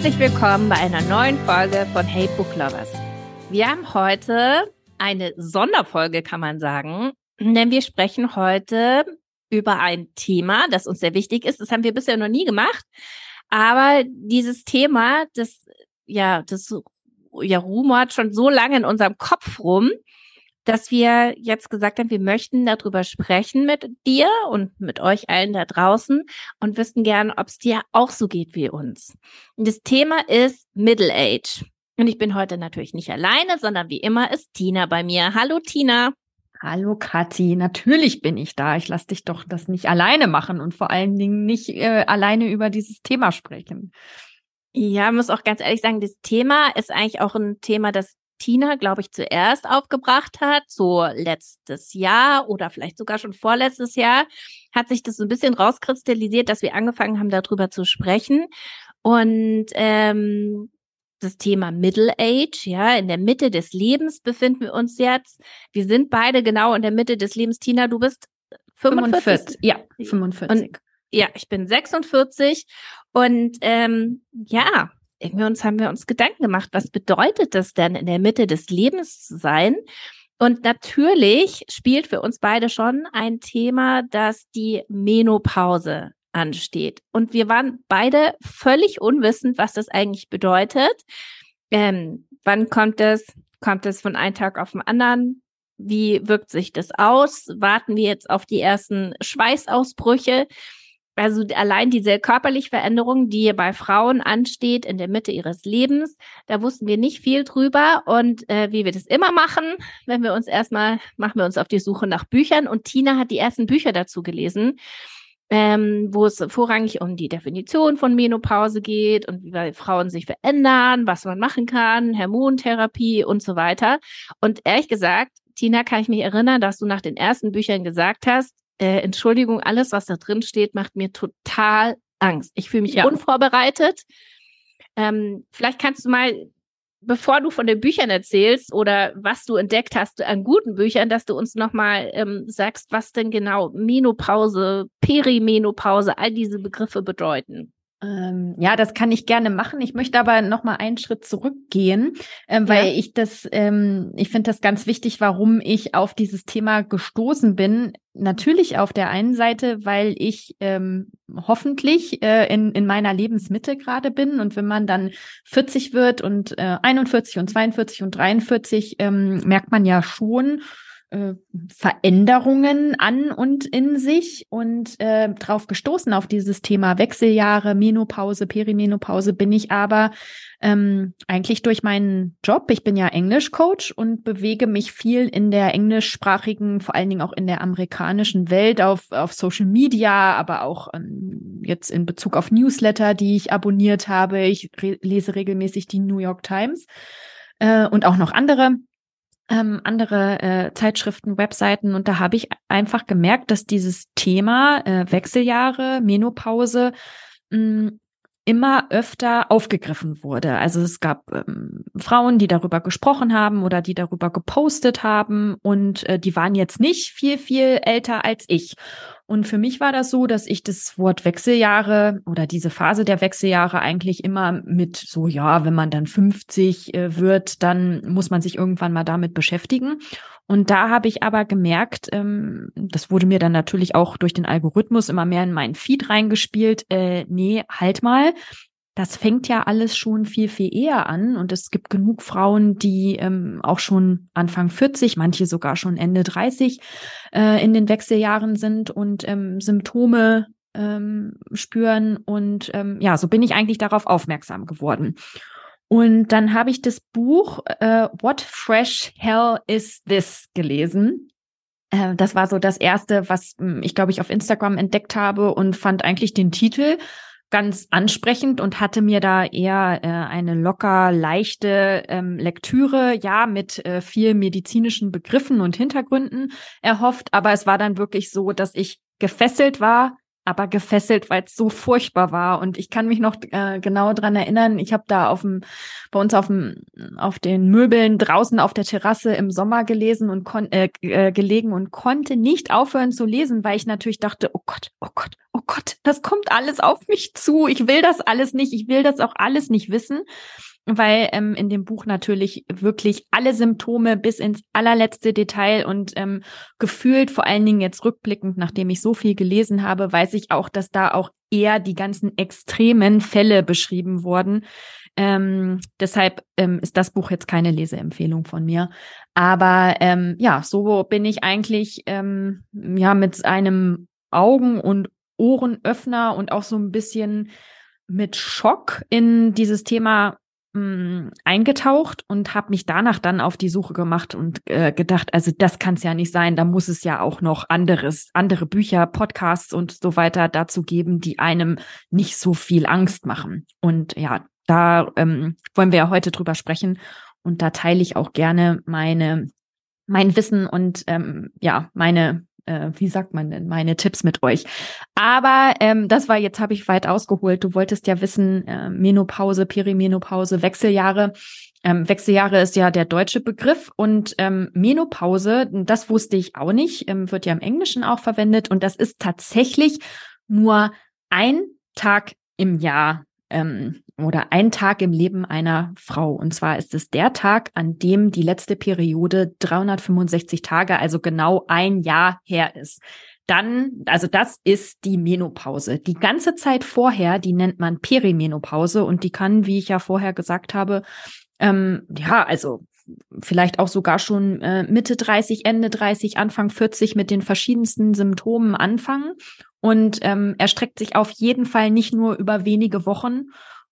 Herzlich willkommen bei einer neuen Folge von Hey Book Lovers. Wir haben heute eine Sonderfolge, kann man sagen, denn wir sprechen heute über ein Thema, das uns sehr wichtig ist. Das haben wir bisher noch nie gemacht. Aber dieses Thema, das, ja, das, ja, rumort schon so lange in unserem Kopf rum, dass wir jetzt gesagt haben, wir möchten darüber sprechen mit dir und mit euch allen da draußen und wüssten gern, ob es dir auch so geht wie uns. Und das Thema ist Middle Age. Und ich bin heute natürlich nicht alleine, sondern wie immer ist Tina bei mir. Hallo Tina. Hallo Kathi, natürlich bin ich da. Ich lasse dich doch das nicht alleine machen und vor allen Dingen nicht äh, alleine über dieses Thema sprechen. Ja, muss auch ganz ehrlich sagen, das Thema ist eigentlich auch ein Thema, das Tina, glaube ich, zuerst aufgebracht hat, so letztes Jahr oder vielleicht sogar schon vorletztes Jahr, hat sich das so ein bisschen rauskristallisiert, dass wir angefangen haben, darüber zu sprechen. Und ähm, das Thema Middle Age, ja, in der Mitte des Lebens befinden wir uns jetzt. Wir sind beide genau in der Mitte des Lebens. Tina, du bist 45. 45 ja, 45. Und, ja, ich bin 46 und ähm, ja, irgendwie uns haben wir uns Gedanken gemacht, was bedeutet das denn in der Mitte des Lebens zu sein? Und natürlich spielt für uns beide schon ein Thema, dass die Menopause ansteht. Und wir waren beide völlig unwissend, was das eigentlich bedeutet. Ähm, wann kommt es? Kommt es von einem Tag auf den anderen? Wie wirkt sich das aus? Warten wir jetzt auf die ersten Schweißausbrüche? Also allein diese körperliche Veränderung, die bei Frauen ansteht in der Mitte ihres Lebens, da wussten wir nicht viel drüber. Und äh, wie wir das immer machen, wenn wir uns erstmal, machen wir uns auf die Suche nach Büchern. Und Tina hat die ersten Bücher dazu gelesen ähm, wo es vorrangig um die Definition von Menopause geht und wie Frauen sich verändern, was man machen kann, Hormontherapie und so weiter. Und ehrlich gesagt, Tina, kann ich mich erinnern, dass du nach den ersten Büchern gesagt hast, äh, Entschuldigung, alles, was da drin steht, macht mir total Angst. Ich fühle mich ja. unvorbereitet. Ähm, vielleicht kannst du mal bevor du von den Büchern erzählst oder was du entdeckt hast an guten Büchern, dass du uns nochmal ähm, sagst, was denn genau Menopause, Perimenopause, all diese Begriffe bedeuten. Ähm, ja, das kann ich gerne machen. Ich möchte aber noch mal einen Schritt zurückgehen, ähm, weil ja. ich das, ähm, ich finde das ganz wichtig, warum ich auf dieses Thema gestoßen bin. Natürlich auf der einen Seite, weil ich ähm, hoffentlich äh, in, in meiner Lebensmitte gerade bin und wenn man dann 40 wird und äh, 41 und 42 und 43, ähm, merkt man ja schon, äh, Veränderungen an und in sich und äh, drauf gestoßen auf dieses Thema Wechseljahre, Menopause, Perimenopause bin ich aber ähm, eigentlich durch meinen Job. Ich bin ja Englischcoach und bewege mich viel in der englischsprachigen, vor allen Dingen auch in der amerikanischen Welt auf, auf Social Media, aber auch ähm, jetzt in Bezug auf Newsletter, die ich abonniert habe. Ich re lese regelmäßig die New York Times äh, und auch noch andere ähm, andere äh, Zeitschriften, Webseiten und da habe ich einfach gemerkt, dass dieses Thema äh, Wechseljahre, Menopause mh, immer öfter aufgegriffen wurde. Also es gab ähm, Frauen, die darüber gesprochen haben oder die darüber gepostet haben und äh, die waren jetzt nicht viel, viel älter als ich. Und für mich war das so, dass ich das Wort Wechseljahre oder diese Phase der Wechseljahre eigentlich immer mit so, ja, wenn man dann 50 äh, wird, dann muss man sich irgendwann mal damit beschäftigen. Und da habe ich aber gemerkt, ähm, das wurde mir dann natürlich auch durch den Algorithmus immer mehr in meinen Feed reingespielt, äh, nee, halt mal, das fängt ja alles schon viel, viel eher an. Und es gibt genug Frauen, die ähm, auch schon Anfang 40, manche sogar schon Ende 30 äh, in den Wechseljahren sind und ähm, Symptome ähm, spüren. Und ähm, ja, so bin ich eigentlich darauf aufmerksam geworden. Und dann habe ich das Buch äh, What Fresh Hell is This gelesen. Äh, das war so das erste, was hm, ich glaube ich auf Instagram entdeckt habe und fand eigentlich den Titel ganz ansprechend und hatte mir da eher äh, eine locker leichte ähm, Lektüre, ja, mit äh, viel medizinischen Begriffen und Hintergründen erhofft. Aber es war dann wirklich so, dass ich gefesselt war aber gefesselt, weil es so furchtbar war. Und ich kann mich noch äh, genau dran erinnern, ich habe da auf dem, bei uns auf dem, auf den Möbeln draußen auf der Terrasse im Sommer gelesen und kon äh, äh, gelegen und konnte nicht aufhören zu lesen, weil ich natürlich dachte, oh Gott, oh Gott, oh Gott, das kommt alles auf mich zu. Ich will das alles nicht, ich will das auch alles nicht wissen weil ähm, in dem Buch natürlich wirklich alle Symptome bis ins allerletzte Detail und ähm, gefühlt vor allen Dingen jetzt rückblickend, nachdem ich so viel gelesen habe, weiß ich auch, dass da auch eher die ganzen extremen Fälle beschrieben wurden. Ähm, deshalb ähm, ist das Buch jetzt keine Leseempfehlung von mir. Aber ähm, ja, so bin ich eigentlich ähm, ja mit einem Augen- und Ohrenöffner und auch so ein bisschen mit Schock in dieses Thema mh, eingetaucht und habe mich danach dann auf die Suche gemacht und äh, gedacht, also das kann es ja nicht sein. Da muss es ja auch noch anderes, andere Bücher, Podcasts und so weiter dazu geben, die einem nicht so viel Angst machen. Und ja, da ähm, wollen wir ja heute drüber sprechen. Und da teile ich auch gerne meine mein Wissen und ähm, ja meine äh, wie sagt man denn, meine Tipps mit euch. Aber ähm, das war jetzt, habe ich weit ausgeholt. Du wolltest ja wissen, äh, Menopause, Perimenopause, Wechseljahre. Ähm, Wechseljahre ist ja der deutsche Begriff und ähm, Menopause, das wusste ich auch nicht, ähm, wird ja im Englischen auch verwendet und das ist tatsächlich nur ein Tag im Jahr ähm, oder ein Tag im Leben einer Frau. Und zwar ist es der Tag, an dem die letzte Periode 365 Tage, also genau ein Jahr her ist. Dann, also das ist die Menopause. Die ganze Zeit vorher, die nennt man Perimenopause und die kann, wie ich ja vorher gesagt habe, ähm, ja, also vielleicht auch sogar schon äh, Mitte 30, Ende 30, Anfang 40 mit den verschiedensten Symptomen anfangen. Und ähm, erstreckt sich auf jeden Fall nicht nur über wenige Wochen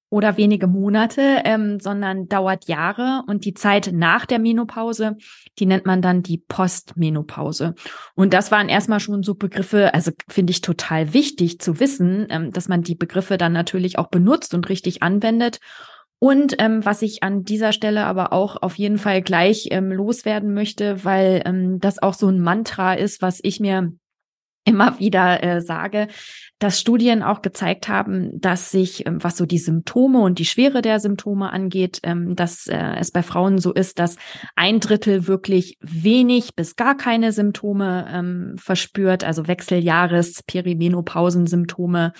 oder wenige Monate, ähm, sondern dauert Jahre. Und die Zeit nach der Menopause, die nennt man dann die Postmenopause. Und das waren erstmal schon so Begriffe, also finde ich total wichtig zu wissen, ähm, dass man die Begriffe dann natürlich auch benutzt und richtig anwendet. Und ähm, was ich an dieser Stelle aber auch auf jeden Fall gleich ähm, loswerden möchte, weil ähm, das auch so ein Mantra ist, was ich mir immer wieder äh, sage, dass Studien auch gezeigt haben, dass sich, ähm, was so die Symptome und die Schwere der Symptome angeht, ähm, dass äh, es bei Frauen so ist, dass ein Drittel wirklich wenig bis gar keine Symptome ähm, verspürt, also Wechseljahres, Perimenopausensymptome.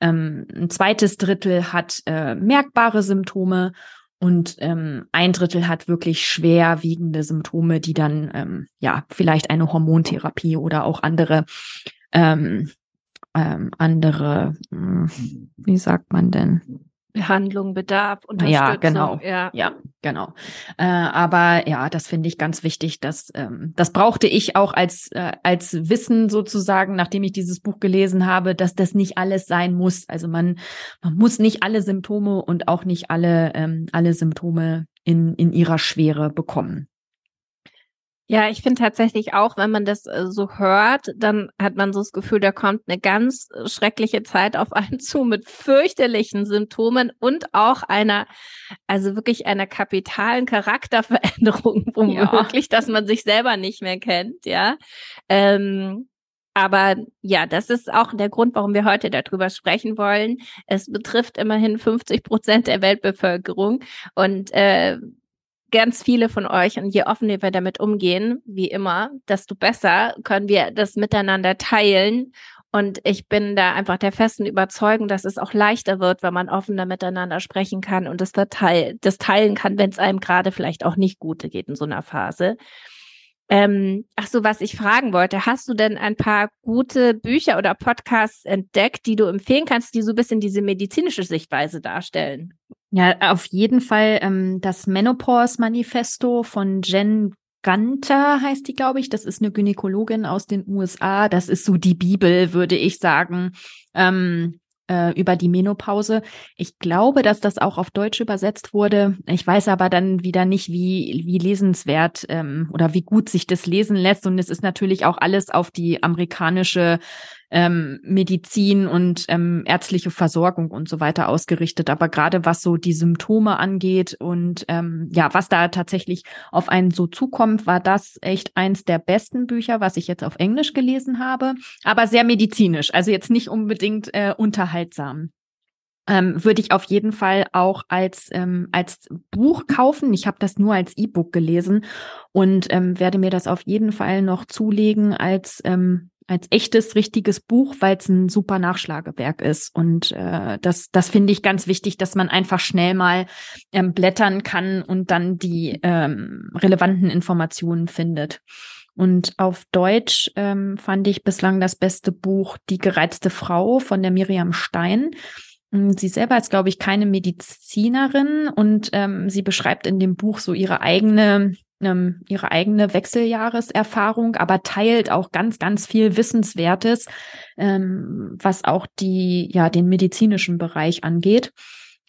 Ähm, ein zweites Drittel hat äh, merkbare Symptome und ähm, ein Drittel hat wirklich schwerwiegende Symptome, die dann ähm, ja vielleicht eine Hormontherapie oder auch andere ähm, ähm, andere, hm, wie sagt man denn? Behandlung, Bedarf, Unterstützung. Ja, genau. Ja, ja genau. Äh, aber ja, das finde ich ganz wichtig. Dass, ähm, das brauchte ich auch als, äh, als Wissen sozusagen, nachdem ich dieses Buch gelesen habe, dass das nicht alles sein muss. Also man, man muss nicht alle Symptome und auch nicht alle, ähm, alle Symptome in, in ihrer Schwere bekommen. Ja, ich finde tatsächlich auch, wenn man das äh, so hört, dann hat man so das Gefühl, da kommt eine ganz äh, schreckliche Zeit auf einen zu mit fürchterlichen Symptomen und auch einer, also wirklich einer kapitalen Charakterveränderung, womöglich, ja. dass man sich selber nicht mehr kennt, ja. Ähm, aber ja, das ist auch der Grund, warum wir heute darüber sprechen wollen. Es betrifft immerhin 50 Prozent der Weltbevölkerung und äh, ganz viele von euch und je offener wir damit umgehen, wie immer, desto besser können wir das miteinander teilen. Und ich bin da einfach der festen Überzeugung, dass es auch leichter wird, wenn man offener miteinander sprechen kann und das, das teilen kann, wenn es einem gerade vielleicht auch nicht gut geht in so einer Phase. Ähm, ach so, was ich fragen wollte, hast du denn ein paar gute Bücher oder Podcasts entdeckt, die du empfehlen kannst, die so ein bisschen diese medizinische Sichtweise darstellen? Ja, auf jeden Fall ähm, das Menopause-Manifesto von Jen Gunter heißt die, glaube ich. Das ist eine Gynäkologin aus den USA. Das ist so die Bibel, würde ich sagen, ähm, äh, über die Menopause. Ich glaube, dass das auch auf Deutsch übersetzt wurde. Ich weiß aber dann wieder nicht, wie, wie lesenswert ähm, oder wie gut sich das lesen lässt. Und es ist natürlich auch alles auf die amerikanische ähm, Medizin und ähm, ärztliche Versorgung und so weiter ausgerichtet. Aber gerade was so die Symptome angeht und ähm, ja, was da tatsächlich auf einen so zukommt, war das echt eins der besten Bücher, was ich jetzt auf Englisch gelesen habe, aber sehr medizinisch, also jetzt nicht unbedingt äh, unterhaltsam ähm, würde ich auf jeden Fall auch als, ähm, als Buch kaufen. Ich habe das nur als E-Book gelesen und ähm, werde mir das auf jeden Fall noch zulegen als, ähm, als echtes, richtiges Buch, weil es ein super Nachschlagewerk ist. Und äh, das, das finde ich ganz wichtig, dass man einfach schnell mal ähm, blättern kann und dann die ähm, relevanten Informationen findet. Und auf Deutsch ähm, fand ich bislang das beste Buch Die gereizte Frau von der Miriam Stein. Mm, sie selber ist, glaube ich, keine Medizinerin und ähm, sie beschreibt in dem Buch so ihre eigene ähm, ihre eigene Wechseljahreserfahrung, aber teilt auch ganz, ganz viel Wissenswertes, ähm, was auch die, ja, den medizinischen Bereich angeht.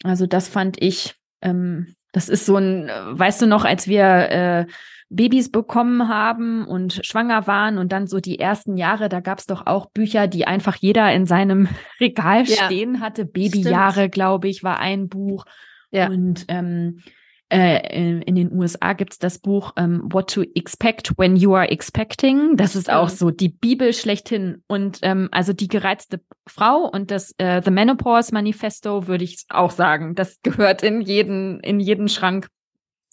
Also das fand ich, ähm, das ist so ein, weißt du noch, als wir äh, Babys bekommen haben und schwanger waren und dann so die ersten Jahre, da gab es doch auch Bücher, die einfach jeder in seinem Regal ja. stehen hatte. Babyjahre, glaube ich, war ein Buch. Ja. Und ähm, äh, in, den USA gibt's das Buch ähm, What to Expect When You Are Expecting. Das ist auch so die Bibel schlechthin. Und ähm, also die gereizte Frau und das äh, The Menopause Manifesto würde ich auch sagen. Das gehört in jeden, in jeden Schrank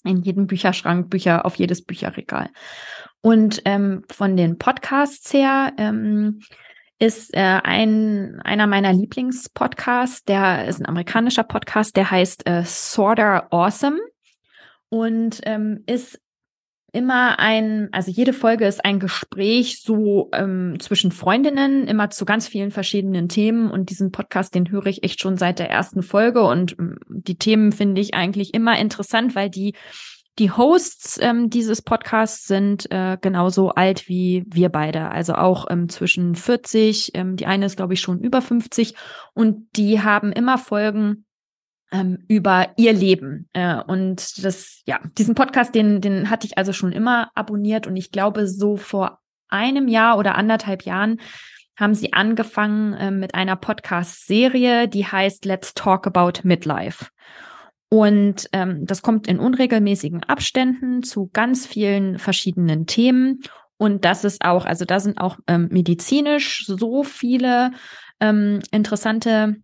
in jedem Bücherschrank, Bücher auf jedes Bücherregal. Und ähm, von den Podcasts her ähm, ist äh, ein einer meiner Lieblingspodcasts, der ist ein amerikanischer Podcast, der heißt äh, Sorter Awesome und ähm, ist immer ein, also jede Folge ist ein Gespräch so ähm, zwischen Freundinnen, immer zu ganz vielen verschiedenen Themen. Und diesen Podcast, den höre ich echt schon seit der ersten Folge. Und ähm, die Themen finde ich eigentlich immer interessant, weil die die Hosts ähm, dieses Podcasts sind äh, genauso alt wie wir beide, also auch ähm, zwischen 40, ähm, die eine ist, glaube ich, schon über 50 und die haben immer Folgen, ähm, über ihr Leben. Äh, und das, ja, diesen Podcast, den, den hatte ich also schon immer abonniert und ich glaube, so vor einem Jahr oder anderthalb Jahren haben sie angefangen äh, mit einer Podcast-Serie, die heißt Let's Talk About Midlife. Und ähm, das kommt in unregelmäßigen Abständen zu ganz vielen verschiedenen Themen. Und das ist auch, also da sind auch ähm, medizinisch so viele ähm, interessante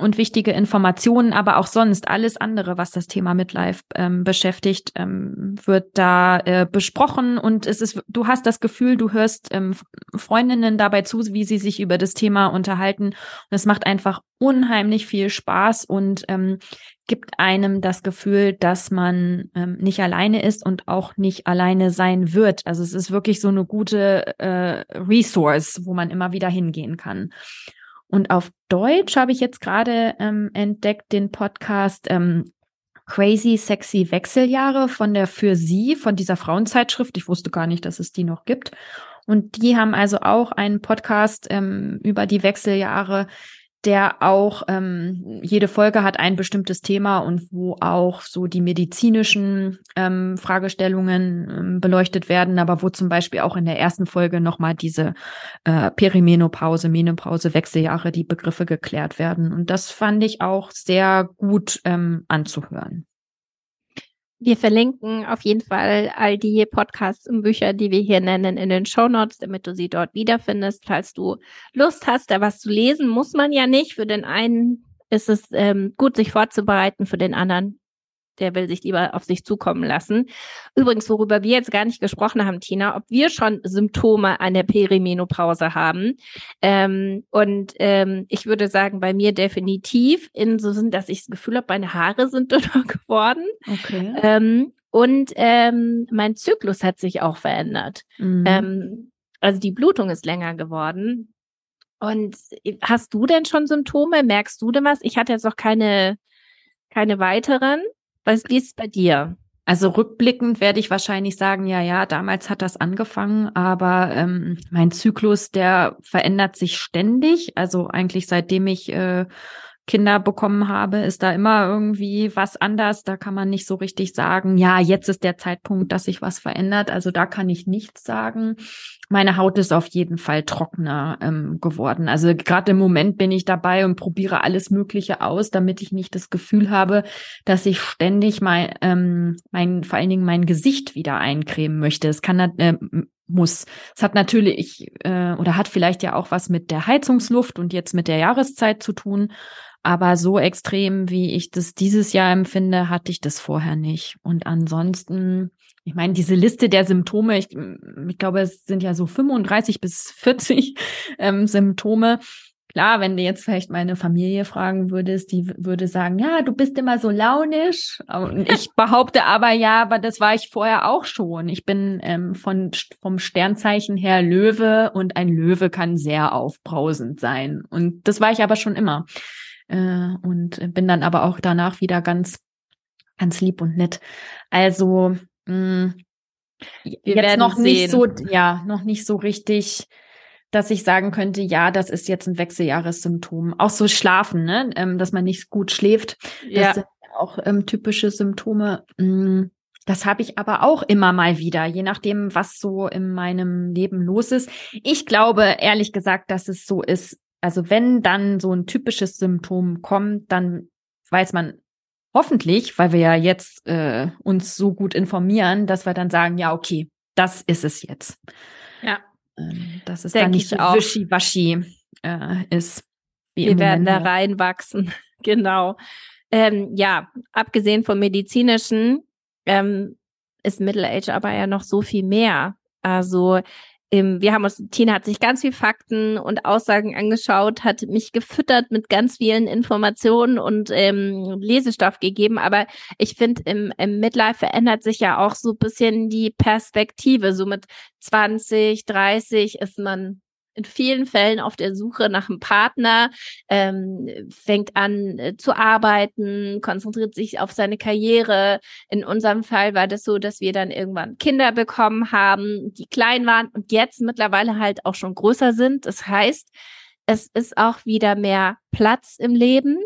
und wichtige Informationen, aber auch sonst alles andere, was das Thema Midlife ähm, beschäftigt, ähm, wird da äh, besprochen und es ist, du hast das Gefühl, du hörst ähm, Freundinnen dabei zu, wie sie sich über das Thema unterhalten und es macht einfach unheimlich viel Spaß und ähm, gibt einem das Gefühl, dass man ähm, nicht alleine ist und auch nicht alleine sein wird. Also es ist wirklich so eine gute äh, Resource, wo man immer wieder hingehen kann. Und auf Deutsch habe ich jetzt gerade ähm, entdeckt den Podcast ähm, Crazy Sexy Wechseljahre von der Für Sie, von dieser Frauenzeitschrift. Ich wusste gar nicht, dass es die noch gibt. Und die haben also auch einen Podcast ähm, über die Wechseljahre, der auch ähm, jede Folge hat ein bestimmtes Thema und wo auch so die medizinischen ähm, Fragestellungen ähm, beleuchtet werden, aber wo zum Beispiel auch in der ersten Folge nochmal diese äh, Perimenopause, Menopause, Wechseljahre, die Begriffe geklärt werden. Und das fand ich auch sehr gut ähm, anzuhören. Wir verlinken auf jeden Fall all die Podcasts und Bücher, die wir hier nennen, in den Show Notes, damit du sie dort wiederfindest. Falls du Lust hast, da was zu lesen, muss man ja nicht. Für den einen ist es ähm, gut, sich vorzubereiten, für den anderen der will sich lieber auf sich zukommen lassen. Übrigens, worüber wir jetzt gar nicht gesprochen haben, Tina, ob wir schon Symptome einer Perimenopause haben. Ähm, und ähm, ich würde sagen, bei mir definitiv in so sind, dass ich das Gefühl habe, meine Haare sind dünner geworden. Okay. Ähm, und ähm, mein Zyklus hat sich auch verändert. Mhm. Ähm, also die Blutung ist länger geworden. Und hast du denn schon Symptome? Merkst du denn was? Ich hatte jetzt noch keine, keine weiteren. Was, ist bei dir? Also rückblickend werde ich wahrscheinlich sagen, ja, ja, damals hat das angefangen, aber ähm, mein Zyklus, der verändert sich ständig. Also eigentlich seitdem ich äh, Kinder bekommen habe, ist da immer irgendwie was anders. Da kann man nicht so richtig sagen, ja, jetzt ist der Zeitpunkt, dass sich was verändert. Also da kann ich nichts sagen. Meine Haut ist auf jeden Fall trockener ähm, geworden. Also gerade im Moment bin ich dabei und probiere alles Mögliche aus, damit ich nicht das Gefühl habe, dass ich ständig mein, ähm, mein vor allen Dingen mein Gesicht wieder eincremen möchte. Es kann äh, muss. Es hat natürlich äh, oder hat vielleicht ja auch was mit der Heizungsluft und jetzt mit der Jahreszeit zu tun. Aber so extrem, wie ich das dieses Jahr empfinde, hatte ich das vorher nicht. Und ansonsten, ich meine, diese Liste der Symptome, ich, ich glaube, es sind ja so 35 bis 40 ähm, Symptome. Klar, wenn du jetzt vielleicht meine Familie fragen würdest, die würde sagen, ja, du bist immer so launisch. Und ich behaupte aber ja, aber das war ich vorher auch schon. Ich bin ähm, von, vom Sternzeichen her Löwe und ein Löwe kann sehr aufbrausend sein. Und das war ich aber schon immer. Äh, und bin dann aber auch danach wieder ganz, ganz lieb und nett. Also, mh, mm, jetzt noch sehen. nicht so, ja, noch nicht so richtig dass ich sagen könnte, ja, das ist jetzt ein Wechseljahressymptom. Auch so Schlafen, ne? Ähm, dass man nicht gut schläft. Das ja. sind auch ähm, typische Symptome. Mm, das habe ich aber auch immer mal wieder, je nachdem, was so in meinem Leben los ist. Ich glaube, ehrlich gesagt, dass es so ist. Also wenn dann so ein typisches Symptom kommt, dann weiß man hoffentlich, weil wir ja jetzt äh, uns so gut informieren, dass wir dann sagen, ja, okay, das ist es jetzt. Ja. Ähm, dass es dann nicht so wischiwaschi äh, ist. Wir werden da reinwachsen. genau. Ähm, ja, abgesehen vom medizinischen ähm, ist Middle Age aber ja noch so viel mehr. Also wir haben uns, Tina hat sich ganz viel Fakten und Aussagen angeschaut, hat mich gefüttert mit ganz vielen Informationen und ähm, Lesestoff gegeben. Aber ich finde, im, im Midlife verändert sich ja auch so ein bisschen die Perspektive. So mit 20, 30 ist man in vielen Fällen auf der Suche nach einem Partner, ähm, fängt an äh, zu arbeiten, konzentriert sich auf seine Karriere. In unserem Fall war das so, dass wir dann irgendwann Kinder bekommen haben, die klein waren und jetzt mittlerweile halt auch schon größer sind. Das heißt, es ist auch wieder mehr Platz im Leben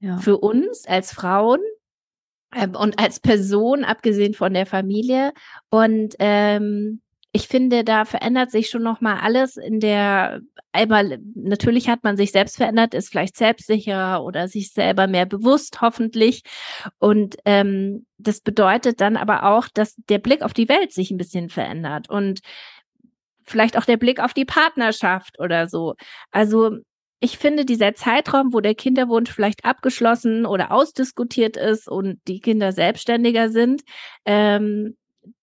ja. für uns als Frauen ähm, und als Person, abgesehen von der Familie. Und ähm, ich finde, da verändert sich schon noch mal alles in der einmal natürlich hat man sich selbst verändert, ist vielleicht selbstsicherer oder sich selber mehr bewusst, hoffentlich. Und ähm, das bedeutet dann aber auch, dass der Blick auf die Welt sich ein bisschen verändert und vielleicht auch der Blick auf die Partnerschaft oder so. Also ich finde, dieser Zeitraum, wo der Kinderwunsch vielleicht abgeschlossen oder ausdiskutiert ist und die Kinder selbstständiger sind, ähm,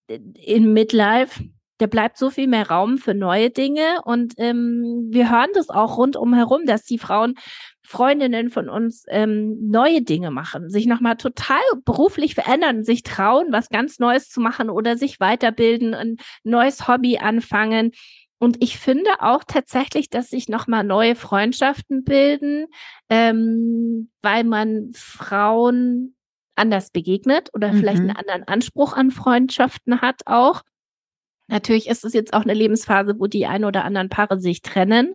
in Midlife, der bleibt so viel mehr Raum für neue Dinge. Und ähm, wir hören das auch rundum herum, dass die Frauen, Freundinnen von uns, ähm, neue Dinge machen, sich nochmal total beruflich verändern, sich trauen, was ganz Neues zu machen oder sich weiterbilden, ein neues Hobby anfangen. Und ich finde auch tatsächlich, dass sich nochmal neue Freundschaften bilden, ähm, weil man Frauen anders begegnet oder mhm. vielleicht einen anderen Anspruch an Freundschaften hat auch. Natürlich ist es jetzt auch eine Lebensphase, wo die ein oder anderen Paare sich trennen.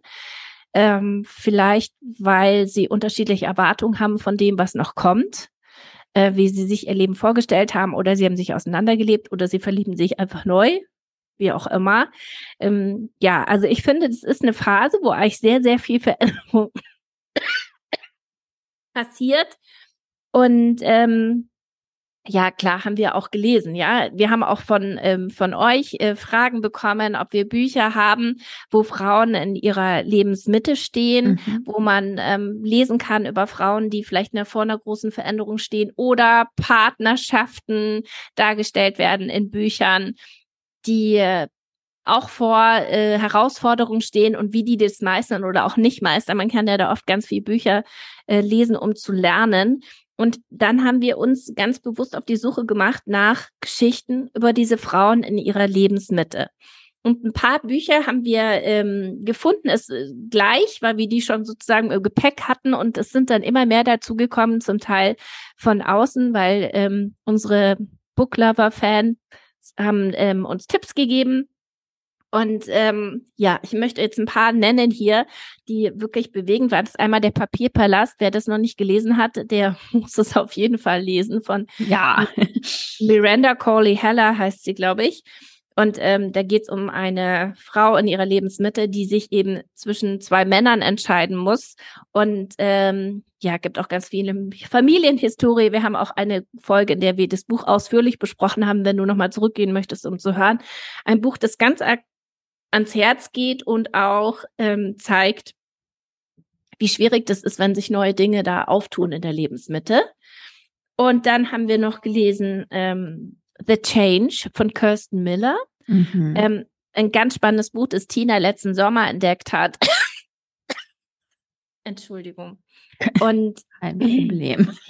Ähm, vielleicht, weil sie unterschiedliche Erwartungen haben von dem, was noch kommt, äh, wie sie sich ihr Leben vorgestellt haben, oder sie haben sich auseinandergelebt oder sie verlieben sich einfach neu, wie auch immer. Ähm, ja, also ich finde, das ist eine Phase, wo eigentlich sehr, sehr viel Veränderung passiert. Und ähm, ja, klar, haben wir auch gelesen. Ja, wir haben auch von ähm, von euch äh, Fragen bekommen, ob wir Bücher haben, wo Frauen in ihrer Lebensmitte stehen, mhm. wo man ähm, lesen kann über Frauen, die vielleicht eine, vor einer großen Veränderung stehen oder Partnerschaften dargestellt werden in Büchern, die äh, auch vor äh, Herausforderungen stehen und wie die das meistern oder auch nicht meistern. Man kann ja da oft ganz viele Bücher äh, lesen, um zu lernen. Und dann haben wir uns ganz bewusst auf die Suche gemacht nach Geschichten über diese Frauen in ihrer Lebensmitte. Und ein paar Bücher haben wir ähm, gefunden, es äh, gleich, weil wir die schon sozusagen im Gepäck hatten. Und es sind dann immer mehr dazu gekommen, zum Teil von außen, weil ähm, unsere Booklover-Fans haben ähm, uns Tipps gegeben Und ähm, ja, ich möchte jetzt ein paar nennen hier, die wirklich bewegend waren. Das ist einmal der Papierpalast. Wer das noch nicht gelesen hat, der muss es auf jeden Fall lesen von ja. Miranda Corley Heller heißt sie, glaube ich. Und ähm, da geht es um eine Frau in ihrer Lebensmitte, die sich eben zwischen zwei Männern entscheiden muss. Und ähm, ja, gibt auch ganz viele Familienhistorie. Wir haben auch eine Folge, in der wir das Buch ausführlich besprochen haben, wenn du nochmal zurückgehen möchtest, um zu hören. Ein Buch, das ganz ans Herz geht und auch ähm, zeigt, wie schwierig das ist, wenn sich neue Dinge da auftun in der Lebensmitte. Und dann haben wir noch gelesen ähm, The Change von Kirsten Miller. Mhm. Ähm, ein ganz spannendes Buch, das Tina letzten Sommer entdeckt hat. Entschuldigung. Und ein Problem.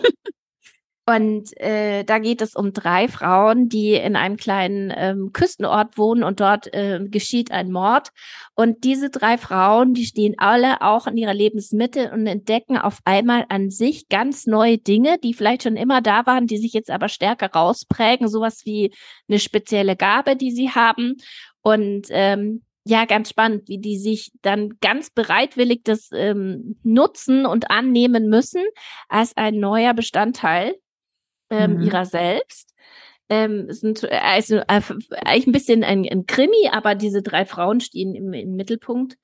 Und äh, da geht es um drei Frauen, die in einem kleinen ähm, Küstenort wohnen und dort äh, geschieht ein Mord. Und diese drei Frauen, die stehen alle auch in ihrer Lebensmitte und entdecken auf einmal an sich ganz neue Dinge, die vielleicht schon immer da waren, die sich jetzt aber stärker rausprägen, sowas wie eine spezielle Gabe, die sie haben. Und ähm, ja, ganz spannend, wie die sich dann ganz bereitwillig das ähm, nutzen und annehmen müssen als ein neuer Bestandteil ähm, mhm. ihrer selbst. Ähm, sind also äh, eigentlich ein bisschen ein, ein Krimi, aber diese drei Frauen stehen im, im Mittelpunkt.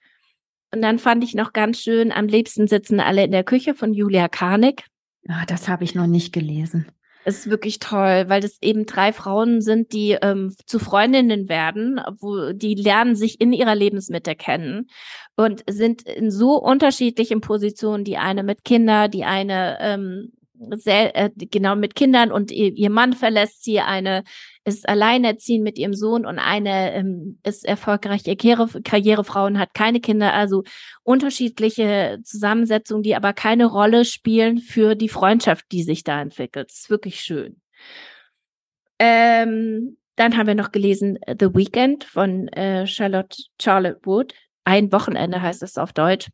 Und dann fand ich noch ganz schön, am liebsten sitzen alle in der Küche von Julia Karnick. Ah, das habe ich noch nicht gelesen. Es ist wirklich toll, weil das eben drei Frauen sind, die ähm, zu Freundinnen werden, wo die lernen sich in ihrer Lebensmitte kennen und sind in so unterschiedlichen Positionen. Die eine mit Kinder, die eine ähm, äh, genau mit Kindern und ihr, ihr, Mann verlässt sie, eine ist alleinerziehend mit ihrem Sohn und eine ähm, ist erfolgreich Karriere, Karrierefrau und hat keine Kinder. Also unterschiedliche Zusammensetzungen, die aber keine Rolle spielen für die Freundschaft, die sich da entwickelt. Das ist wirklich schön. Ähm, dann haben wir noch gelesen The Weekend von äh, Charlotte Charlotte Wood. Ein Wochenende heißt es auf Deutsch.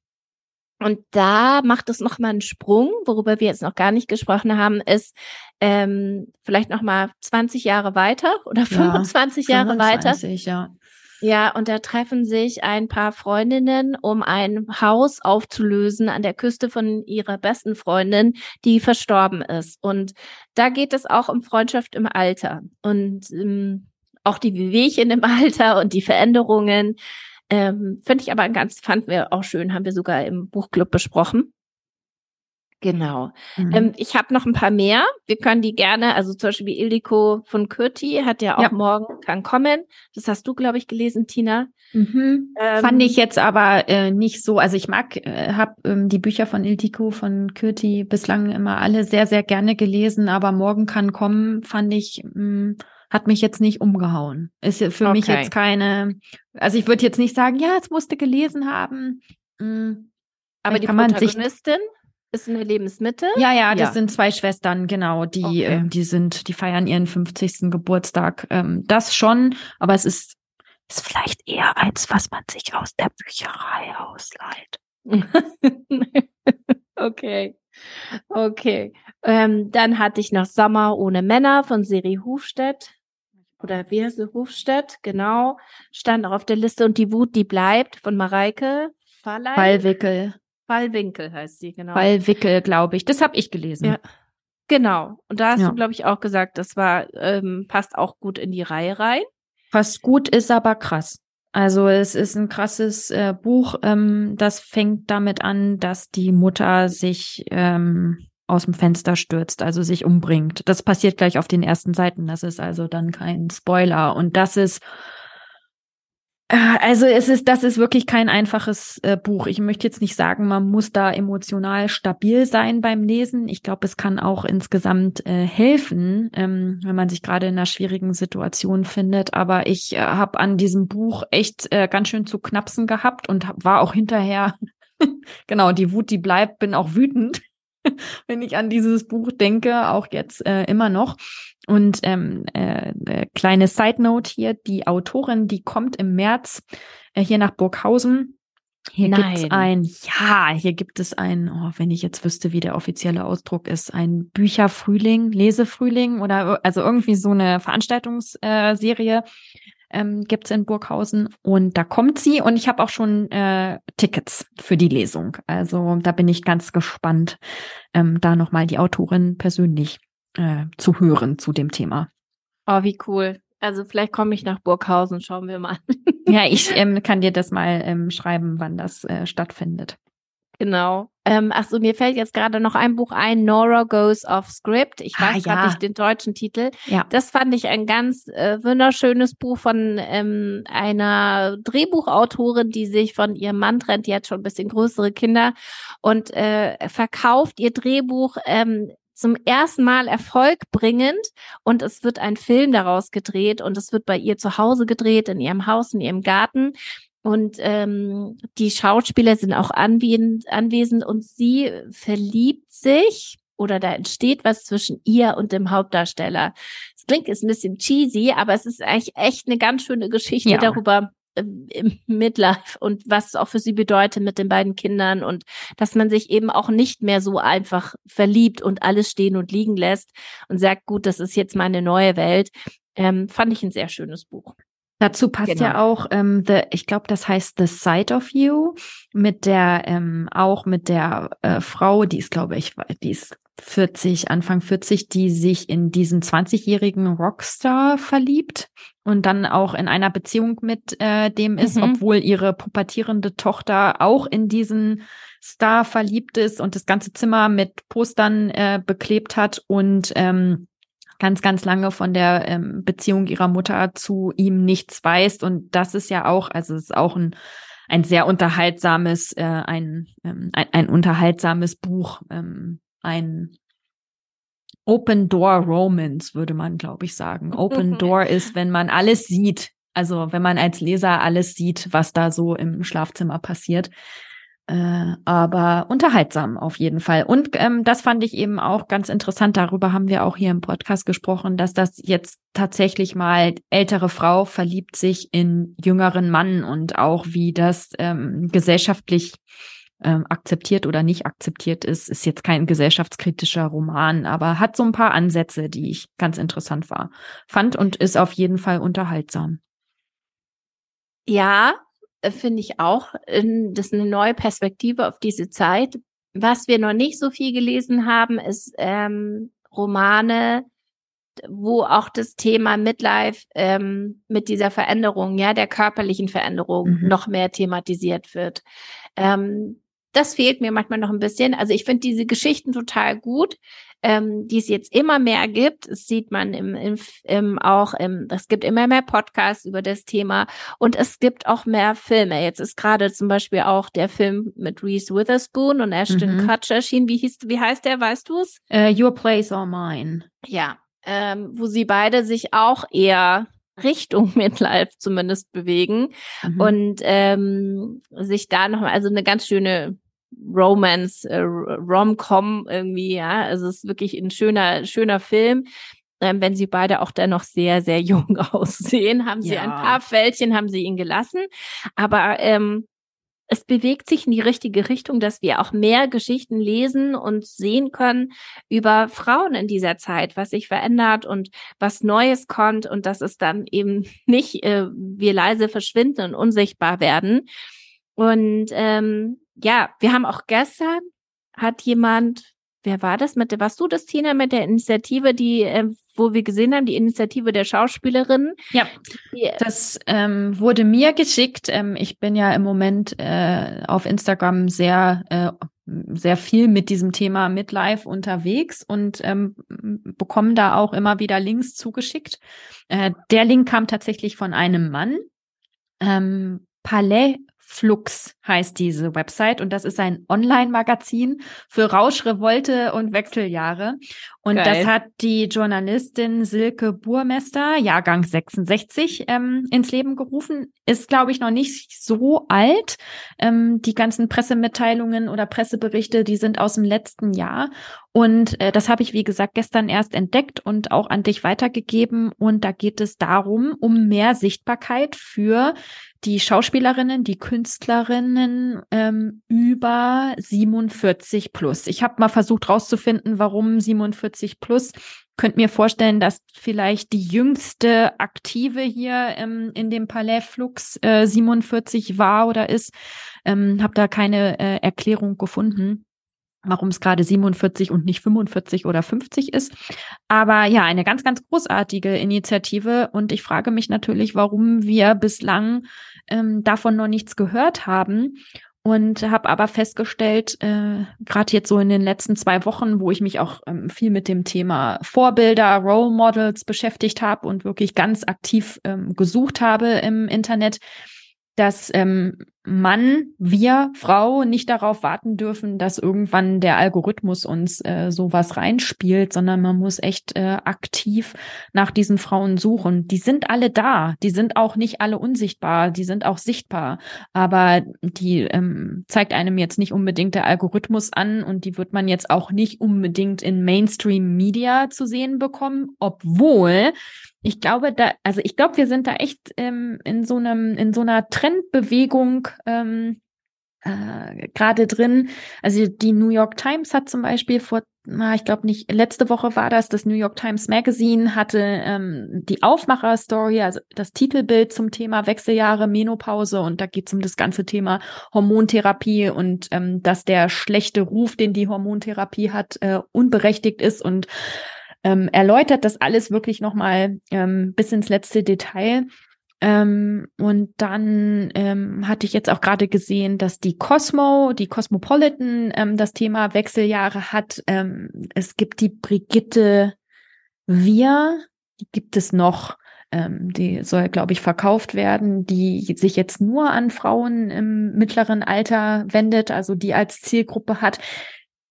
Und da macht es nochmal einen Sprung, worüber wir jetzt noch gar nicht gesprochen haben, ist ähm, vielleicht nochmal 20 Jahre weiter oder 25 ja, Jahre 25, weiter. Ja. Ja, und da treffen sich ein paar Freundinnen, um ein Haus aufzulösen an der Küste von ihrer besten Freundin, die verstorben ist. Und da geht es auch um Freundschaft im Alter und ähm, auch die Wehwehchen im Alter und die Veränderungen. Ähm, Finde ich aber ganz, fanden wir auch schön, haben wir sogar im Buchclub besprochen. Genau. Mhm. Ähm, ich habe noch ein paar mehr. Wir können die gerne, also zum Beispiel Ildiko von Kürti hat ja auch ja. morgen kann kommen. Das hast du, glaube ich, gelesen, Tina. Mhm. Ähm, Fand ich jetzt aber äh, nicht so. Also ich mag, äh, habe ähm, die Bücher von Ildiko von Kürti bislang immer alle sehr, sehr gerne gelesen, aber morgen kann kommen, fand ich. Mh, mm, hat mich jetzt nicht umgehauen. Ist für okay. mich jetzt keine, also ich würde jetzt nicht sagen, ja, es musste gelesen haben. Mhm. Aber die Protagonistin ist eine Lebensmitte? Ja, ja, das ja. sind zwei Schwestern, genau. Die, okay. ähm, die sind, die feiern ihren 50. Geburtstag. Ähm, das schon, aber es ist, ist vielleicht eher eins, was man sich aus der Bücherei ausleiht. okay. Okay. Ähm, dann hatte ich noch Sommer ohne Männer von Siri Hufstedt oder sie, Hofstedt, genau, stand auch auf der Liste und die Wut, die bleibt von Mareike Fallei. Fallwickel. Fallwinkel heißt sie, genau. Fallwickel, glaube ich. Das habe ich gelesen. Ja. Genau. Und da hast ja. du, glaube ich, auch gesagt, das war, ähm, passt auch gut in die Reihe rein. Passt gut, ist aber krass. Also es ist ein krasses äh, Buch. Ähm, das fängt damit an, dass die Mutter sich ähm, aus dem Fenster stürzt, also sich umbringt. Das passiert gleich auf den ersten Seiten. Das ist also dann kein Spoiler. Und das ist, äh, also es ist, das ist wirklich kein einfaches äh, Buch. Ich möchte jetzt nicht sagen, man muss da emotional stabil sein beim Lesen. Ich glaube, es kann auch insgesamt äh, helfen, ähm, wenn man sich gerade in einer schwierigen Situation findet. Aber ich äh, habe an diesem Buch echt äh, ganz schön zu knapsen gehabt und hab, war auch hinterher genau, die Wut, die bleibt, bin auch wütend. wenn ich an dieses Buch denke, auch jetzt äh, immer noch. Und ähm, äh, äh, kleine Side Note hier, die Autorin, die kommt im März äh, hier nach Burghausen. Hier gibt es ein, ja, hier gibt es ein, oh, wenn ich jetzt wüsste, wie der offizielle Ausdruck ist, ein Bücherfrühling, Lesefrühling oder also irgendwie so eine Veranstaltungsserie. Ähm, gibt in Burghausen. Und da kommt sie und ich habe auch schon äh, Tickets für die Lesung. Also da bin ich ganz gespannt, ähm, da nochmal die Autorin persönlich äh, zu hören zu dem Thema. Oh, wie cool. Also vielleicht komme ich nach Burghausen, schauen wir mal. ja, ich ähm, kann dir das mal ähm, schreiben, wann das äh, stattfindet. Genau. Ähm, ach so, mir fällt jetzt gerade noch ein Buch ein, Nora Goes Off Script. Ich ah, weiß ah, gerade nicht den deutschen Titel. Ja. Das fand ich ein ganz äh, wunderschönes Buch von ähm, einer Drehbuchautorin, die sich von ihrem Mann trennt. Die hat schon ein bisschen größere Kinder und äh, verkauft ihr Drehbuch ähm, zum ersten Mal erfolgbringend und es wird ein Film daraus gedreht und es wird bei ihr zu Hause gedreht, in ihrem Haus, in ihrem Garten. Und ähm, die Schauspieler sind auch anwesend, und sie verliebt sich oder da entsteht was zwischen ihr und dem Hauptdarsteller. Das klingt ist ein bisschen cheesy, aber es ist eigentlich echt eine ganz schöne Geschichte ja. darüber, äh, im Midlife und was es auch für sie bedeutet mit den beiden Kindern und dass man sich eben auch nicht mehr so einfach verliebt und alles stehen und liegen lässt und sagt, gut, das ist jetzt meine neue Welt. Ähm, fand ich ein sehr schönes Buch. Dazu passt genau. ja auch, ähm, the, ich glaube, das heißt The Sight of You, mit der, ähm, auch mit der äh, Frau, die ist, glaube ich, die ist 40, Anfang 40, die sich in diesen 20-jährigen Rockstar verliebt und dann auch in einer Beziehung mit äh, dem ist, mhm. obwohl ihre pubertierende Tochter auch in diesen Star verliebt ist und das ganze Zimmer mit Postern äh, beklebt hat und ähm, ganz, ganz lange von der ähm, Beziehung ihrer Mutter zu ihm nichts weiß. Und das ist ja auch, also es ist auch ein, ein sehr unterhaltsames, äh, ein, ähm, ein, ein unterhaltsames Buch, ähm, ein Open Door Romance, würde man, glaube ich, sagen. Open Door ist, wenn man alles sieht. Also wenn man als Leser alles sieht, was da so im Schlafzimmer passiert. Äh, aber unterhaltsam auf jeden Fall. Und ähm, das fand ich eben auch ganz interessant. Darüber haben wir auch hier im Podcast gesprochen, dass das jetzt tatsächlich mal ältere Frau verliebt sich in jüngeren Mann und auch wie das ähm, gesellschaftlich ähm, akzeptiert oder nicht akzeptiert ist, ist jetzt kein gesellschaftskritischer Roman, aber hat so ein paar Ansätze, die ich ganz interessant war, fand und ist auf jeden Fall unterhaltsam. Ja, finde ich auch. Das ist eine neue Perspektive auf diese Zeit. Was wir noch nicht so viel gelesen haben, ist ähm, Romane, wo auch das Thema Midlife ähm, mit dieser Veränderung, ja, der körperlichen Veränderung mhm. noch mehr thematisiert wird. Ähm, das fehlt mir manchmal noch ein bisschen. Also ich finde diese Geschichten total gut ähm, die es jetzt immer mehr gibt. Das sieht man im, im, im auch im, es gibt immer mehr Podcasts über das Thema und es gibt auch mehr Filme. Jetzt ist gerade zum Beispiel auch der Film mit Reese Witherspoon und Ashton mhm. Kutcher erschienen. Wie hieß, wie heißt der? Weißt du es? Uh, Your Place or Mine. Ja, ähm, wo sie beide sich auch eher Richtung Midlife zumindest bewegen mhm. und ähm, sich da noch also eine ganz schöne Romance, äh, Rom-Com irgendwie, ja. Also es ist wirklich ein schöner, schöner Film. Ähm, wenn sie beide auch dennoch sehr, sehr jung aussehen, haben sie ja. ein paar Fältchen, haben sie ihn gelassen. Aber ähm, es bewegt sich in die richtige Richtung, dass wir auch mehr Geschichten lesen und sehen können über Frauen in dieser Zeit, was sich verändert und was Neues kommt und dass es dann eben nicht äh, wir leise verschwinden und unsichtbar werden. Und ähm, ja, wir haben auch gestern hat jemand, wer war das mit der, warst du das, Tina, mit der Initiative, die, äh, wo wir gesehen haben, die Initiative der Schauspielerinnen? Ja, die, das ähm, wurde mir geschickt. Ähm, ich bin ja im Moment äh, auf Instagram sehr äh, sehr viel mit diesem Thema Midlife unterwegs und ähm, bekommen da auch immer wieder Links zugeschickt. Äh, der Link kam tatsächlich von einem Mann. Ähm, Palais Flux heißt diese Website und das ist ein Online-Magazin für Rauschrevolte und Wechseljahre. Und Geil. das hat die Journalistin Silke Burmester, Jahrgang 66, ähm, ins Leben gerufen. Ist, glaube ich, noch nicht so alt. Ähm, die ganzen Pressemitteilungen oder Presseberichte, die sind aus dem letzten Jahr. Und äh, das habe ich, wie gesagt, gestern erst entdeckt und auch an dich weitergegeben. Und da geht es darum, um mehr Sichtbarkeit für die Schauspielerinnen, die Künstlerinnen ähm, über 47 plus. Ich habe mal versucht rauszufinden, warum 47 plus. könnte mir vorstellen, dass vielleicht die jüngste Aktive hier ähm, in dem Palais Flux äh, 47 war oder ist. Ähm, habe da keine äh, Erklärung gefunden warum es gerade 47 und nicht 45 oder 50 ist. Aber ja, eine ganz, ganz großartige Initiative. Und ich frage mich natürlich, warum wir bislang ähm, davon noch nichts gehört haben. Und habe aber festgestellt, äh, gerade jetzt so in den letzten zwei Wochen, wo ich mich auch ähm, viel mit dem Thema Vorbilder, Role Models beschäftigt habe und wirklich ganz aktiv ähm, gesucht habe im Internet, dass ähm, Mann, wir, Frau nicht darauf warten dürfen, dass irgendwann der Algorithmus uns äh, sowas reinspielt, sondern man muss echt äh, aktiv nach diesen Frauen suchen. Die sind alle da, die sind auch nicht alle unsichtbar, die sind auch sichtbar, aber die ähm, zeigt einem jetzt nicht unbedingt der Algorithmus an und die wird man jetzt auch nicht unbedingt in Mainstream Media zu sehen bekommen, obwohl ich glaube, da, also ich glaube, wir sind da echt ähm, in so einem, in so einer Trendbewegung ähm, äh, gerade drin. Also die New York Times hat zum Beispiel vor, ich glaube nicht, letzte Woche war das, das New York Times Magazine hatte ähm, die Aufmacher-Story, also das Titelbild zum Thema Wechseljahre, Menopause und da geht es um das ganze Thema Hormontherapie und ähm, dass der schlechte Ruf, den die Hormontherapie hat, äh, unberechtigt ist und ähm, erläutert das alles wirklich nochmal ähm, bis ins letzte Detail. Ähm, und dann ähm, hatte ich jetzt auch gerade gesehen, dass die Cosmo, die Cosmopolitan, ähm, das Thema Wechseljahre hat. Ähm, es gibt die Brigitte Wir, die gibt es noch. Ähm, die soll, glaube ich, verkauft werden, die sich jetzt nur an Frauen im mittleren Alter wendet, also die als Zielgruppe hat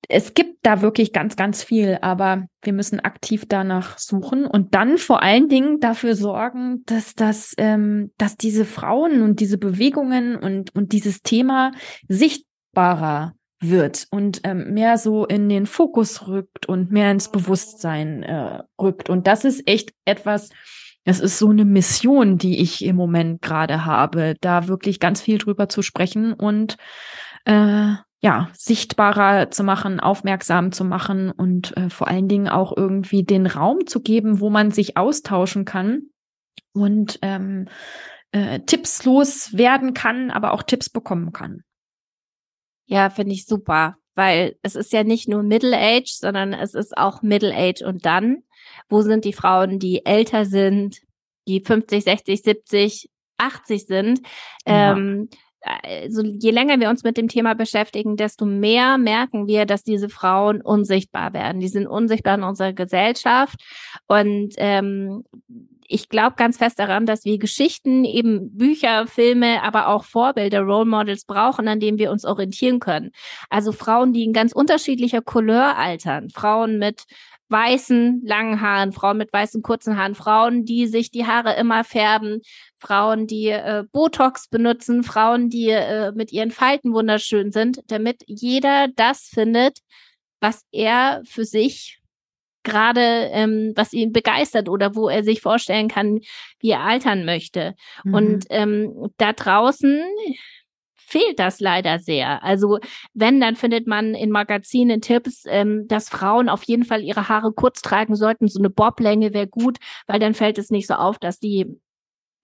es gibt da wirklich ganz, ganz viel, aber wir müssen aktiv danach suchen und dann vor allen Dingen dafür sorgen, dass das, ähm, dass diese Frauen und diese Bewegungen und, und dieses Thema sichtbarer wird und ähm, mehr so in den Fokus rückt und mehr ins Bewusstsein äh, rückt. Und das ist echt etwas, das ist so eine Mission, die ich im Moment gerade habe, da wirklich ganz viel drüber zu sprechen und äh, ja, sichtbarer zu machen, aufmerksam zu machen und äh, vor allen Dingen auch irgendwie den Raum zu geben, wo man sich austauschen kann und ähm, äh, Tipps loswerden kann, aber auch Tipps bekommen kann. Ja, finde ich super, weil es ist ja nicht nur Middle Age, sondern es ist auch Middle Age und dann, wo sind die Frauen, die älter sind, die 50, 60, 70, 80 sind, ja. ähm, also je länger wir uns mit dem Thema beschäftigen, desto mehr merken wir, dass diese Frauen unsichtbar werden. Die sind unsichtbar in unserer Gesellschaft. Und ähm, ich glaube ganz fest daran, dass wir Geschichten, eben Bücher, Filme, aber auch Vorbilder, Role Models brauchen, an denen wir uns orientieren können. Also Frauen, die in ganz unterschiedlicher Couleur altern, Frauen mit weißen, langen Haaren, Frauen mit weißen, kurzen Haaren, Frauen, die sich die Haare immer färben, Frauen, die äh, Botox benutzen, Frauen, die äh, mit ihren Falten wunderschön sind, damit jeder das findet, was er für sich gerade, ähm, was ihn begeistert oder wo er sich vorstellen kann, wie er altern möchte. Mhm. Und ähm, da draußen fehlt das leider sehr. Also wenn, dann findet man in Magazinen Tipps, ähm, dass Frauen auf jeden Fall ihre Haare kurz tragen sollten. So eine Boblänge wäre gut, weil dann fällt es nicht so auf, dass die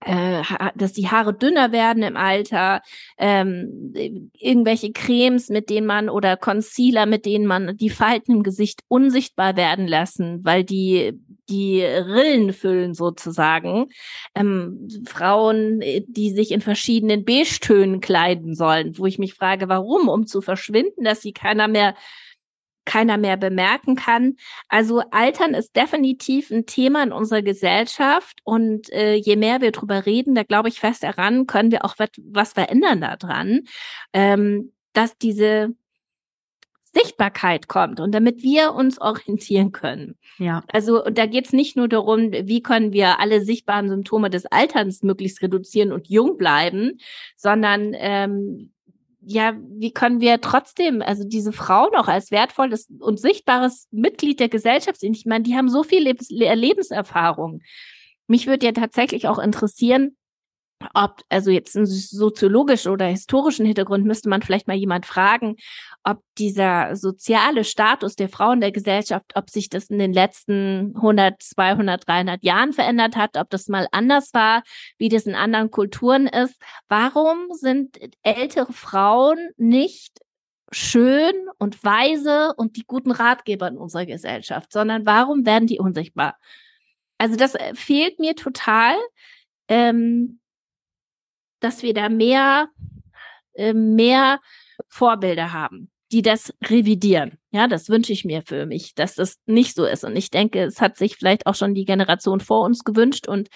äh, dass die Haare dünner werden im Alter, ähm, irgendwelche Cremes, mit denen man oder Concealer, mit denen man die Falten im Gesicht unsichtbar werden lassen, weil die die Rillen füllen sozusagen. Ähm, Frauen, die sich in verschiedenen Beige-Tönen kleiden sollen, wo ich mich frage, warum? Um zu verschwinden, dass sie keiner mehr keiner mehr bemerken kann. Also Altern ist definitiv ein Thema in unserer Gesellschaft und äh, je mehr wir drüber reden, da glaube ich fest daran, können wir auch was verändern daran, ähm, dass diese Sichtbarkeit kommt und damit wir uns orientieren können. Ja. Also und da geht es nicht nur darum, wie können wir alle sichtbaren Symptome des Alterns möglichst reduzieren und jung bleiben, sondern ähm, ja, wie können wir trotzdem, also diese Frauen auch als wertvolles und sichtbares Mitglied der Gesellschaft sehen? Ich meine, die haben so viel Lebens Lebenserfahrung. Mich würde ja tatsächlich auch interessieren, ob, also jetzt einen soziologischen oder historischen Hintergrund müsste man vielleicht mal jemand fragen, ob dieser soziale Status der Frauen der Gesellschaft, ob sich das in den letzten 100, 200, 300 Jahren verändert hat, ob das mal anders war, wie das in anderen Kulturen ist. Warum sind ältere Frauen nicht schön und weise und die guten Ratgeber in unserer Gesellschaft, sondern warum werden die unsichtbar? Also das äh, fehlt mir total. Ähm, dass wir da mehr, äh, mehr Vorbilder haben, die das revidieren. Ja, das wünsche ich mir für mich, dass das nicht so ist. Und ich denke, es hat sich vielleicht auch schon die Generation vor uns gewünscht. Und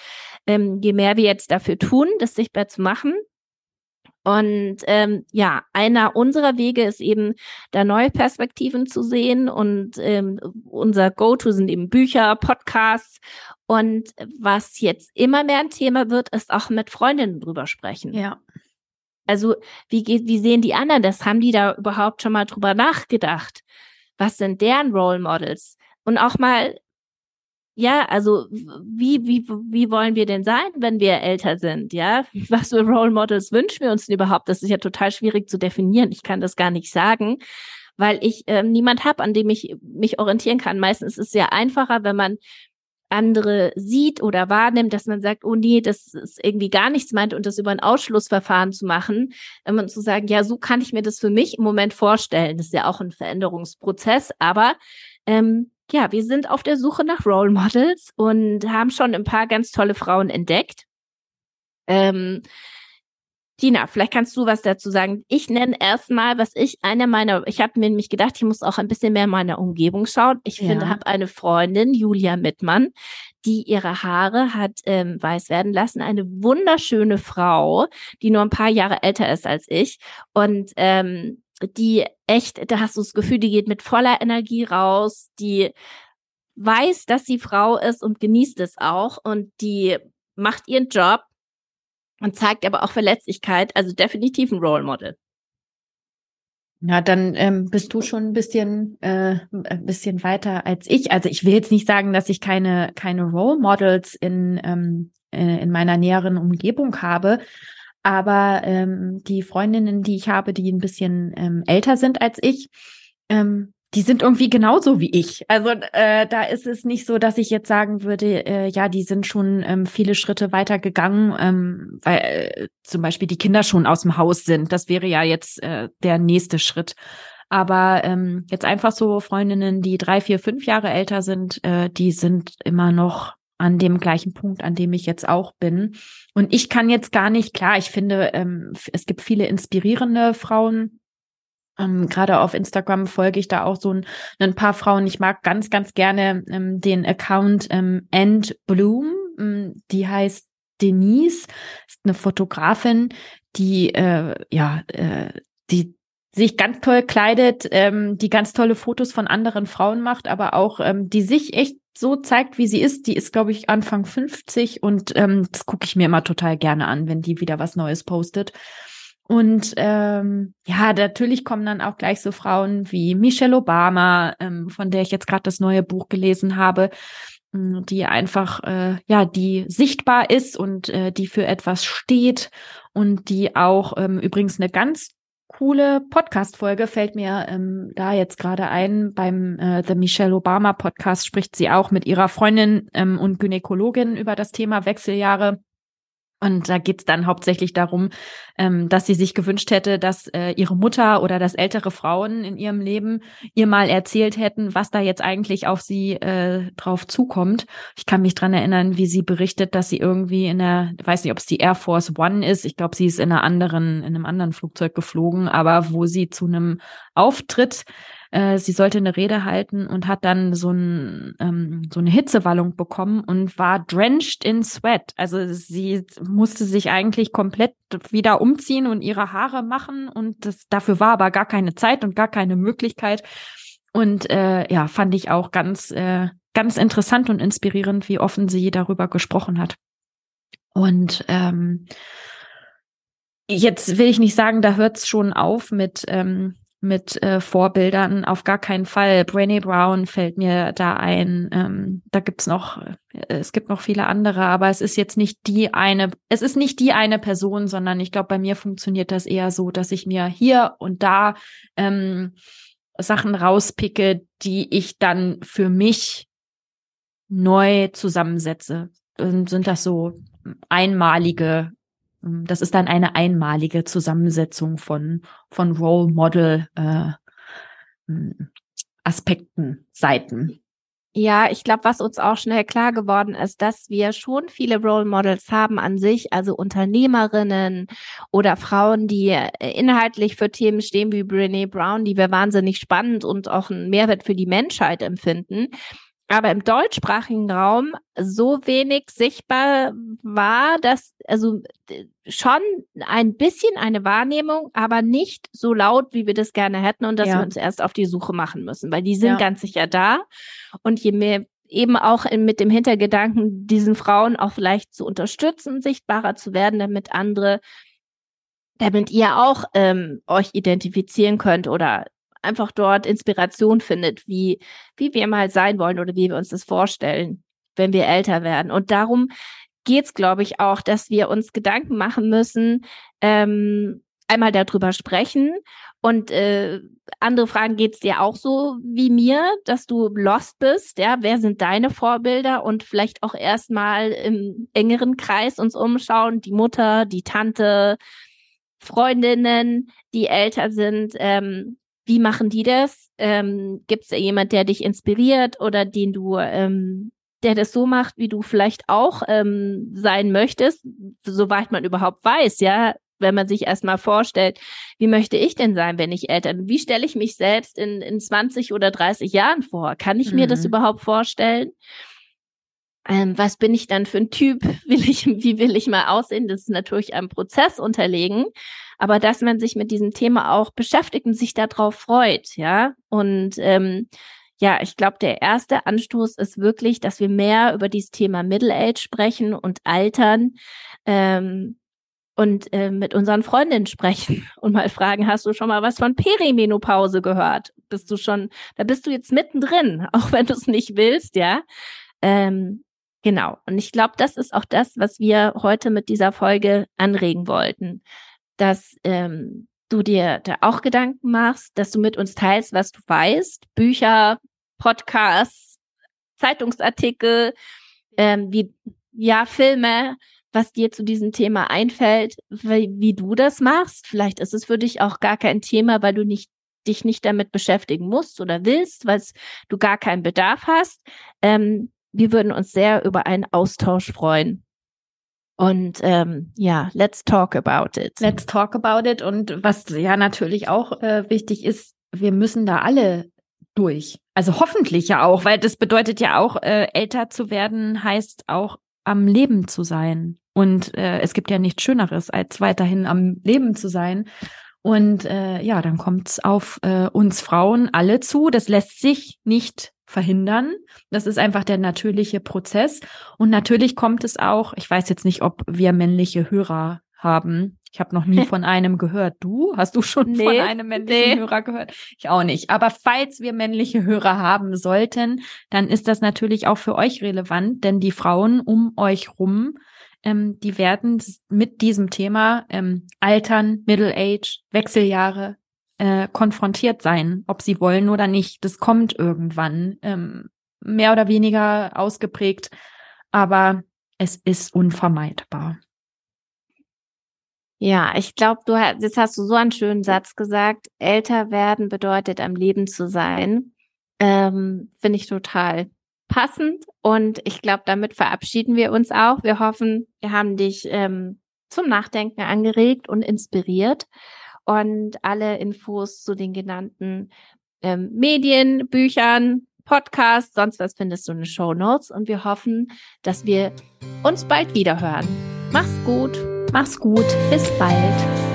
ähm, je mehr wir jetzt dafür tun, das sichtbar zu machen, und ähm, ja, einer unserer Wege ist eben, da neue Perspektiven zu sehen. Und ähm, unser Go-To sind eben Bücher, Podcasts. Und was jetzt immer mehr ein Thema wird, ist auch mit Freundinnen drüber sprechen. Ja. Also wie geht, wie sehen die anderen das? Haben die da überhaupt schon mal drüber nachgedacht? Was sind deren Role Models? Und auch mal ja, also wie, wie, wie wollen wir denn sein, wenn wir älter sind? Ja, was für Role Models wünschen wir uns denn überhaupt? Das ist ja total schwierig zu definieren. Ich kann das gar nicht sagen, weil ich ähm, niemand habe, an dem ich mich orientieren kann. Meistens ist es sehr einfacher, wenn man andere sieht oder wahrnimmt, dass man sagt, oh nee, das ist irgendwie gar nichts meint und das über ein Ausschlussverfahren zu machen, um zu sagen, ja, so kann ich mir das für mich im Moment vorstellen. Das ist ja auch ein Veränderungsprozess, aber ähm, ja, wir sind auf der Suche nach Role Models und haben schon ein paar ganz tolle Frauen entdeckt. Ähm, Tina, vielleicht kannst du was dazu sagen. Ich nenne erstmal, was ich eine meiner, ich habe mir nämlich gedacht, ich muss auch ein bisschen mehr in meiner Umgebung schauen. Ich ja. finde, habe eine Freundin, Julia Mittmann, die ihre Haare hat ähm, weiß werden lassen. Eine wunderschöne Frau, die nur ein paar Jahre älter ist als ich und ähm, die echt, da hast du das Gefühl, die geht mit voller Energie raus, die weiß, dass sie Frau ist und genießt es auch und die macht ihren Job und zeigt aber auch Verletzlichkeit, also definitiv ein Role Model. Ja, dann ähm, bist du schon ein bisschen, äh, ein bisschen weiter als ich. Also ich will jetzt nicht sagen, dass ich keine, keine Role Models in, ähm, äh, in meiner näheren Umgebung habe, aber ähm, die Freundinnen, die ich habe, die ein bisschen ähm, älter sind als ich, ähm, die sind irgendwie genauso wie ich. Also äh, da ist es nicht so, dass ich jetzt sagen würde, äh, ja, die sind schon ähm, viele Schritte weiter gegangen, ähm, weil äh, zum Beispiel die Kinder schon aus dem Haus sind. Das wäre ja jetzt äh, der nächste Schritt. Aber ähm, jetzt einfach so Freundinnen, die drei, vier, fünf Jahre älter sind, äh, die sind immer noch an dem gleichen Punkt, an dem ich jetzt auch bin. Und ich kann jetzt gar nicht, klar, ich finde, ähm, es gibt viele inspirierende Frauen. Ähm, Gerade auf Instagram folge ich da auch so ein, ein paar Frauen. Ich mag ganz, ganz gerne ähm, den Account ähm, End Bloom. Ähm, die heißt Denise, ist eine Fotografin, die äh, ja, äh, die sich ganz toll kleidet, ähm, die ganz tolle Fotos von anderen Frauen macht, aber auch ähm, die sich echt so zeigt, wie sie ist. Die ist, glaube ich, Anfang 50 und ähm, das gucke ich mir immer total gerne an, wenn die wieder was Neues postet. Und ähm, ja, natürlich kommen dann auch gleich so Frauen wie Michelle Obama, ähm, von der ich jetzt gerade das neue Buch gelesen habe, mm, die einfach äh, ja die sichtbar ist und äh, die für etwas steht und die auch ähm, übrigens eine ganz coole Podcast-Folge fällt mir ähm, da jetzt gerade ein. Beim äh, The Michelle Obama Podcast spricht sie auch mit ihrer Freundin ähm, und Gynäkologin über das Thema Wechseljahre. Und da geht es dann hauptsächlich darum, ähm, dass sie sich gewünscht hätte, dass äh, ihre Mutter oder dass ältere Frauen in ihrem Leben ihr mal erzählt hätten, was da jetzt eigentlich auf sie äh, drauf zukommt. Ich kann mich dran erinnern, wie sie berichtet, dass sie irgendwie in der, weiß nicht, ob es die Air Force One ist. Ich glaube, sie ist in einer anderen, in einem anderen Flugzeug geflogen, aber wo sie zu einem Auftritt äh, sie sollte eine Rede halten und hat dann so, ein, ähm, so eine Hitzewallung bekommen und war drenched in sweat. Also sie musste sich eigentlich komplett wieder umziehen und ihre Haare machen und das, dafür war aber gar keine Zeit und gar keine Möglichkeit. Und äh, ja, fand ich auch ganz, äh, ganz interessant und inspirierend, wie offen sie darüber gesprochen hat. Und ähm, jetzt will ich nicht sagen, da hört es schon auf mit, ähm, mit äh, Vorbildern. Auf gar keinen Fall. Brené Brown fällt mir da ein. Ähm, da gibt's noch, äh, es gibt noch viele andere, aber es ist jetzt nicht die eine, es ist nicht die eine Person, sondern ich glaube, bei mir funktioniert das eher so, dass ich mir hier und da ähm, Sachen rauspicke, die ich dann für mich neu zusammensetze. Dann sind das so einmalige das ist dann eine einmalige Zusammensetzung von, von Role Model äh, Aspekten, Seiten. Ja, ich glaube, was uns auch schnell klar geworden ist, dass wir schon viele Role Models haben an sich, also Unternehmerinnen oder Frauen, die äh, inhaltlich für Themen stehen wie Brene Brown, die wir wahnsinnig spannend und auch einen Mehrwert für die Menschheit empfinden aber im deutschsprachigen Raum so wenig sichtbar war, dass also schon ein bisschen eine Wahrnehmung, aber nicht so laut, wie wir das gerne hätten und dass ja. wir uns erst auf die Suche machen müssen, weil die sind ja. ganz sicher da und je mehr eben auch mit dem Hintergedanken, diesen Frauen auch vielleicht zu unterstützen, sichtbarer zu werden, damit andere damit ihr auch ähm, euch identifizieren könnt oder einfach dort Inspiration findet, wie, wie wir mal sein wollen oder wie wir uns das vorstellen, wenn wir älter werden. Und darum geht's, glaube ich, auch, dass wir uns Gedanken machen müssen, ähm, einmal darüber sprechen. Und äh, andere Fragen geht's dir auch so wie mir, dass du lost bist, ja, wer sind deine Vorbilder? Und vielleicht auch erstmal im engeren Kreis uns umschauen, die Mutter, die Tante, Freundinnen, die älter sind, ähm, wie machen die das? Ähm, Gibt es da jemand, der dich inspiriert oder den du, ähm, der das so macht, wie du vielleicht auch ähm, sein möchtest, soweit man überhaupt weiß, ja, wenn man sich erstmal vorstellt, wie möchte ich denn sein, wenn ich älter bin? Wie stelle ich mich selbst in, in 20 oder 30 Jahren vor? Kann ich mhm. mir das mhm. überhaupt vorstellen? Ähm, was bin ich dann für ein Typ? Will ich, wie will ich mal aussehen? Das ist natürlich einem Prozess unterlegen aber dass man sich mit diesem Thema auch beschäftigt und sich darauf freut, ja. Und ähm, ja, ich glaube, der erste Anstoß ist wirklich, dass wir mehr über dieses Thema Middle Age sprechen und Altern ähm, und äh, mit unseren Freundinnen sprechen und mal fragen, hast du schon mal was von Perimenopause gehört? Bist du schon, da bist du jetzt mittendrin, auch wenn du es nicht willst, ja. Ähm, genau. Und ich glaube, das ist auch das, was wir heute mit dieser Folge anregen wollten dass ähm, du dir da auch Gedanken machst, dass du mit uns teilst, was du weißt, Bücher, Podcasts, Zeitungsartikel, ähm, wie ja Filme, was dir zu diesem Thema einfällt, wie, wie du das machst. Vielleicht ist es für dich auch gar kein Thema, weil du nicht dich nicht damit beschäftigen musst oder willst, weil du gar keinen Bedarf hast. Ähm, wir würden uns sehr über einen Austausch freuen. Und ähm, ja, let's talk about it. Let's talk about it. Und was ja natürlich auch äh, wichtig ist, wir müssen da alle durch. Also hoffentlich ja auch, weil das bedeutet ja auch, äh, älter zu werden heißt auch am Leben zu sein. Und äh, es gibt ja nichts Schöneres, als weiterhin am Leben zu sein. Und äh, ja, dann kommt es auf äh, uns Frauen alle zu. Das lässt sich nicht verhindern. Das ist einfach der natürliche Prozess. Und natürlich kommt es auch, ich weiß jetzt nicht, ob wir männliche Hörer haben. Ich habe noch nie von einem gehört. Du? Hast du schon nee, von einem männlichen nee. Hörer gehört? Ich auch nicht. Aber falls wir männliche Hörer haben sollten, dann ist das natürlich auch für euch relevant, denn die Frauen um euch rum, ähm, die werden mit diesem Thema ähm, Altern, Middle Age, Wechseljahre, äh, konfrontiert sein, ob sie wollen oder nicht. Das kommt irgendwann, ähm, mehr oder weniger ausgeprägt, aber es ist unvermeidbar. Ja, ich glaube, du hast, jetzt hast du so einen schönen Satz gesagt. Älter werden bedeutet am Leben zu sein. Ähm, Finde ich total passend. Und ich glaube, damit verabschieden wir uns auch. Wir hoffen, wir haben dich ähm, zum Nachdenken angeregt und inspiriert und alle Infos zu den genannten ähm, Medien, Büchern, Podcasts, sonst was findest du in den Show Notes und wir hoffen, dass wir uns bald wieder hören. Mach's gut. Mach's gut. Bis bald.